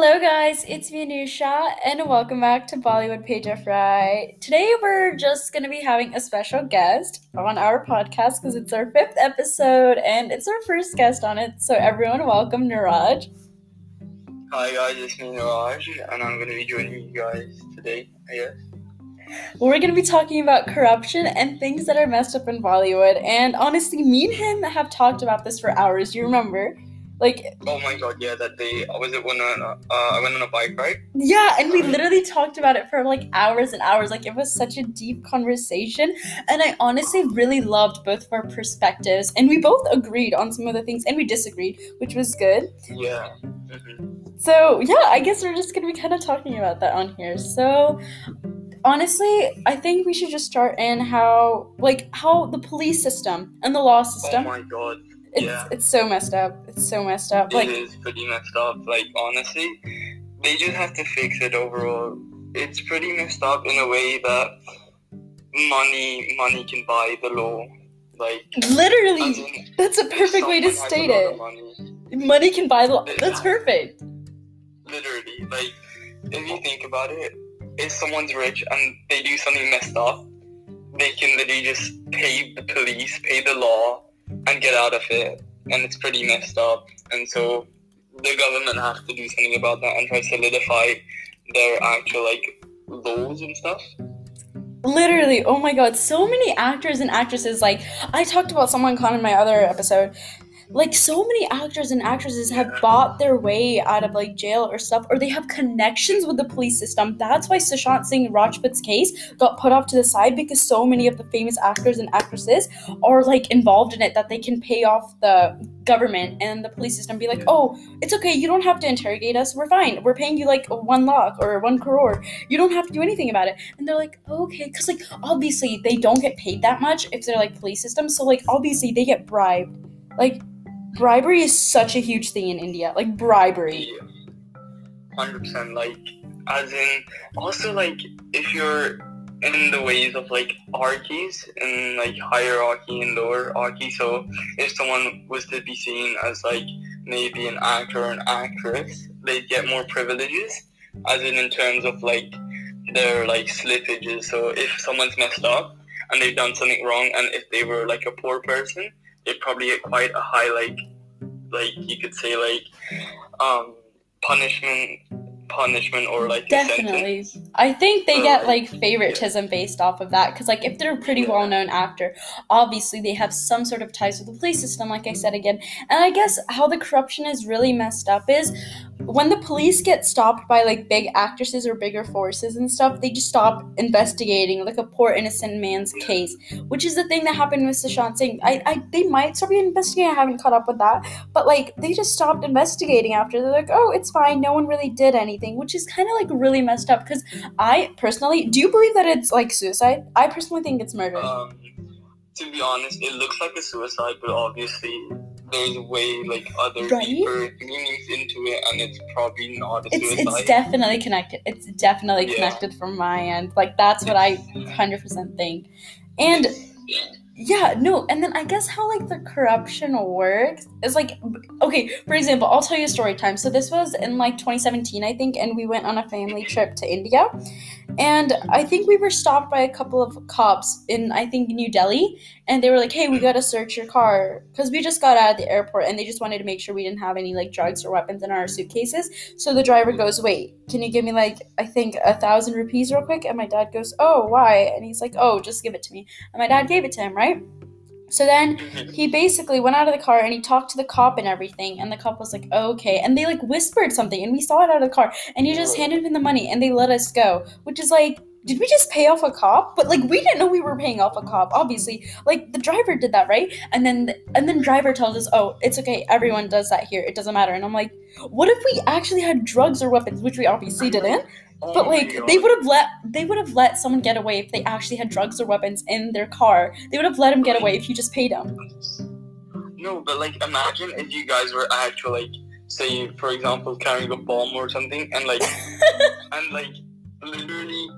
Hello, guys, it's me, Anusha, and welcome back to Bollywood Page of Fry. Today, we're just going to be having a special guest on our podcast because it's our fifth episode and it's our first guest on it. So, everyone, welcome Niraj. Hi, guys, it's me, Niraj, and I'm going to be joining you guys today, I guess. We're going to be talking about corruption and things that are messed up in Bollywood. And honestly, me and him have talked about this for hours. You remember? Like, Oh my god, yeah, that day, I was it when uh, uh, I went on a bike ride? yeah, and we literally talked about it for like hours and hours. Like, it was such a deep conversation. And I honestly really loved both of our perspectives. And we both agreed on some of the things and we disagreed, which was good. Yeah. hmm So, yeah, I guess we're just going to be kind of talking about that on here. So, honestly, I think we should just start in how, like, how the police system and the law system. Oh my god, it's, yeah. it's so messed up. It's so messed up. it Like, is pretty messed up. Like, honestly, they just have to fix it overall. It's pretty messed up in a way that money money can buy the law. Like, literally, in, that's a perfect way to someone has a state it. Money, Money can buy the law. That's perfect. literally like if you think about it if someone's rich and they do something messed up they can literally just pay the police pay the law and get out of it and it's pretty messed up and so the government has to do something about that and try to solidify their actual like laws and stuff Literally, oh my god, so many actors and actresses. Like, I talked about someone Khan in my other episode. Like, so many actors and actresses have bought their way out of like jail or stuff, or they have connections with the police system. That's why Sushant Singh Rajput's case got put off to the side because so many of the famous actors and actresses are like involved in it that they can pay off the government and the police system. Be like, oh, it's okay, you don't have to interrogate us. We're fine. We're paying you like one lakh or one crore. You don't have to do anything about it. And they're like, okay, because like obviously they don't get paid that much if they're like police system So like obviously they get bribed. Like bribery is such a huge thing in India. Like bribery. Hundred percent. Like, as in, also like if you're in the ways of like hierarchies and like hierarchy and lower hierarchy. So if someone was to be seen as like maybe an actor or an actress, they'd get more privileges, as in in terms of like their like slippages. So if someone's messed up and they've done something wrong, and if they were like a poor person, they'd probably get quite a high like like you could say like um punishment punishment or like. Definitely. I think they So, get like, favoritism based off of that. Because, like, if they're a pretty Yeah. well known actor, obviously they have some sort of ties with the police system, like I said again. And I guess how the corruption is really messed up is when the police get stopped by like big actresses or bigger forces and stuff, they just stop investigating like a poor innocent man's case, which is the thing that happened with Sushant Singh. I, I they might be investigating. I haven't caught up with that, but like they just stopped investigating after. They're like, oh, it's fine. No one really did anything, which is kind of like really messed up. Because I personally, do you believe that it's like suicide? I personally think it's murder. Um, to be honest, it looks like a suicide, but obviously there's way like other Right? deeper meanings into it, and it's probably not a it's suicide. it's definitely connected. It's definitely Yeah. connected from my end. Like that's what I hundred percent think. And yeah, no, and then I guess how like the corruption works is like okay, for example, I'll tell you a story time. So this was in like 2017, I think, and we went on a family trip to India. And I think we were stopped by a couple of cops in I think New Delhi, and they were like, "Hey, we got to search your car because we just got out of the airport and they just wanted to make sure we didn't have any like drugs or weapons in our suitcases." So the driver goes, "Wait, can you give me like I think a thousand rupees real quick?" And my dad goes, "Oh, why?" And he's like, "Oh, just give it to me." And my dad gave it to him, right? So then Mhm. he basically went out of the car and he talked to the cop and everything, and the cop was like, "Okay," and they like whispered something, and we saw it out of the car, and he just handed him the money, and they let us go, which is like. Did we just pay off a cop? But like we didn't know we were paying off a cop. Obviously, like the driver did that, right? And then and then driver tells us, "Oh, it's okay. Everyone does that here. It doesn't matter." And I'm like, "What if we actually had drugs or weapons, which we obviously didn't?" Oh But like they would have let they would have let someone get away if they actually had drugs or weapons in their car. They would have let him get away if you just paid him. No, but like imagine if you guys were actually like, say for example, carrying a bomb or something, and like, and like, literally,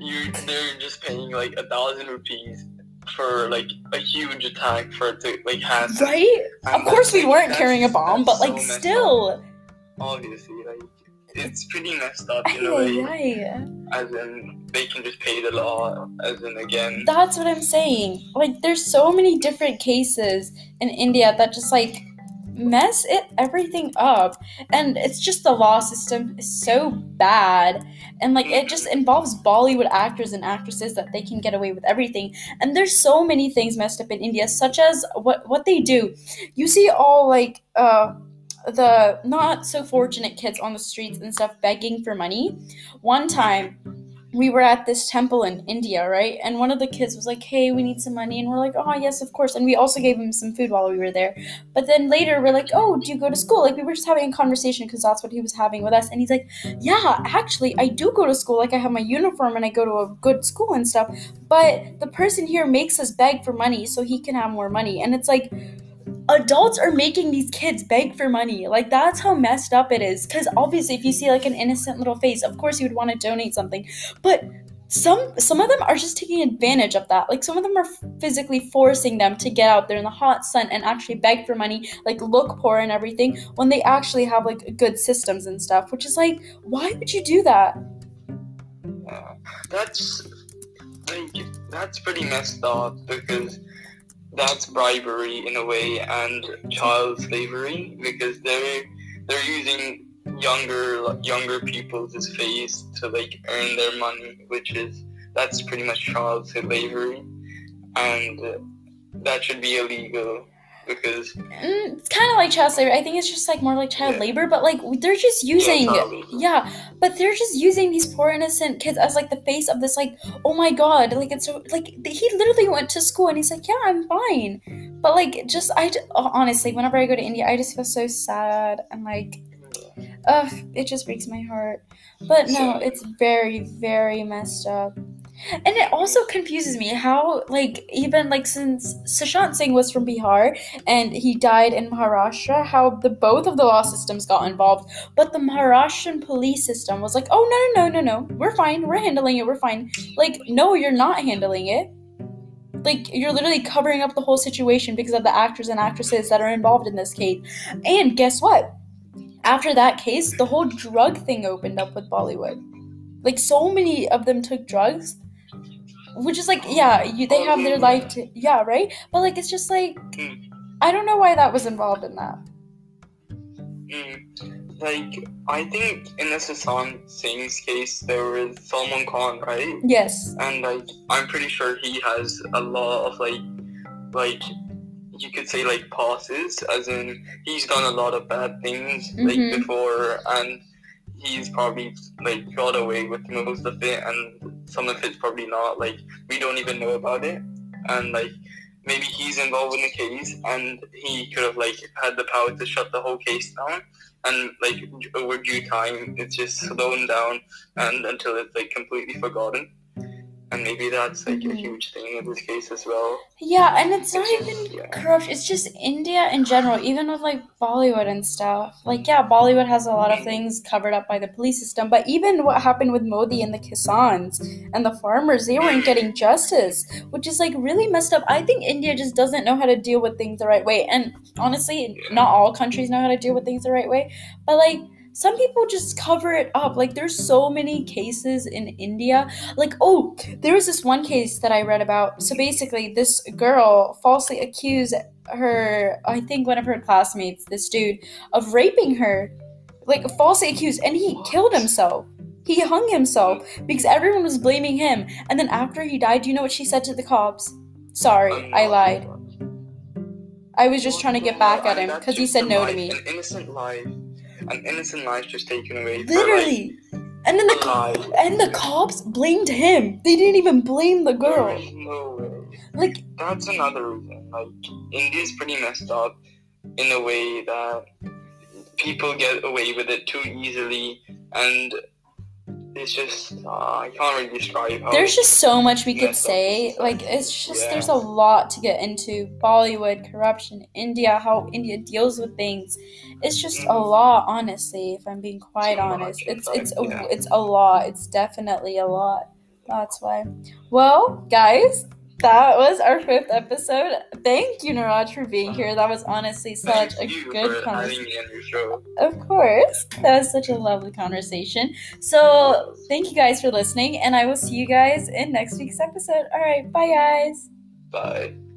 you they're just paying like a thousand rupees for like a huge attack for it to like happen. right? And Of course we weren't carrying a bomb, but like so still. obviously, like it's pretty messed up in a Ay, way. ay, ay. As in, they can just pay the law. As in, again, That's what I'm saying. Like, there's so many different cases in India that just like mess it everything up, and it's just the law system is so bad, and like it just involves Bollywood actors and actresses that they can get away with everything. And there's so many things messed up in India, such as what what they do. You see all like uh the not so fortunate kids on the streets and stuff begging for money. One time we were at this temple in India, right? And one of the kids was like, "Hey, we need some money," and we're like, "Oh, yes, of course." And we also gave him some food while we were there. But then later, we're like, "Oh, do you go to school?" Like we were just having a conversation because that's what he was having with us. And he's like, "Yeah, actually, I do go to school. Like I have my uniform and I go to a good school and stuff. But the person here makes us beg for money so he can have more money." And it's like adults are making these kids beg for money. Like that's how messed up it is. Because obviously, if you see like an innocent little face, of course you would want to donate something. But some some of them are just taking advantage of that. Like some of them are physically forcing them to get out there in the hot sun and actually beg for money, like look poor and everything, when they actually have like good systems and stuff. Which is like, why would you do that? that's that's pretty messed up because that's bribery in a way and child slavery because they're they're using younger younger people's face to like earn their money, which is that's pretty much child slavery, and that should be illegal because Mm, it's kind of like child slavery. I think it's just like more like child Yeah. labor, but like they're just using. Yeah, but they're just using these poor innocent kids as like the face of this like oh my god like it's so like he literally went to school and he's like yeah I'm fine but like just I oh, honestly whenever I go to India I just feel so sad and like ugh it just breaks my heart but no it's very very messed up and it also confuses me how like even like since Sushant Singh was from Bihar and he died in Maharashtra how the both of the law systems got involved but the Maharashtrian police system was like, oh, no, no, no, no, no. We're fine. We're handling it. We're fine. Like, no, you're not handling it. Like, you're literally covering up the whole situation because of the actors and actresses that are involved in this case. And guess what? After that case, the whole drug thing opened up with Bollywood. Like, so many of them took drugs. Which is like, yeah, you, they have their life to, yeah, right? But like, it's just like, I don't know why that was involved in that. Mm, like I think in the Sushant Singh's case there was Salman Khan, right? Yes. And like I'm pretty sure he has a lot of like like you could say like passes, as in he's done a lot of bad things Mhm. like before and he's probably like got away with most of it and some of it's probably not like we don't even know about it. And like maybe he's involved in the case and he could have like had the power to shut the whole case down. And like over due time it's just slowing down and until it's like completely forgotten and maybe that's like a Mhm. huge thing in this case as well Yeah, and it's not It's even just- yeah. corrupt. It's just India in general, even with like Bollywood and stuff. Like, yeah, Bollywood has a lot of things covered up by the police system, but even what happened with Modi and the Kisans and the farmers, they weren't getting justice, which is like really messed up. I think India just doesn't know how to deal with things the right way. And honestly, not all countries know how to deal with things the right way, but like, some people just cover it up. Like, there's so many cases in India. Like, oh, there was this one case that I read about. So basically, this girl falsely accused her, I think one of her classmates, this dude, of raping her. Like, falsely accused, and he killed himself. He hung himself because everyone was blaming him. And then after he died, do you know what she said to the cops? Sorry, I lied. I was just trying to get back at him because he said no to me. An innocent an innocent life just taken away. Literally. And then the like, co- and the cops blamed him. They didn't even blame the girl. no way. Like That's another reason. Like India's pretty messed up in a way that people get away with it too easily, and it's just uh, I can't really describe how. There's just so much we could say. Like it's just Yeah. there's a lot to get into. Bollywood, corruption, India, how India deals with things. It's just a Mhm. lot, honestly, if I'm being quite So honest. It's it's a, yeah. it's a lot. It's definitely a lot. That's why. Well, guys, that was our fifth episode. Thank you, Niraj, for being here. That was honestly such Thank a you good for conversation. me on your show. Of course. That was such a lovely conversation. So, thank you guys for listening, and I will see you guys in next week's episode. All right, bye, guys. Bye.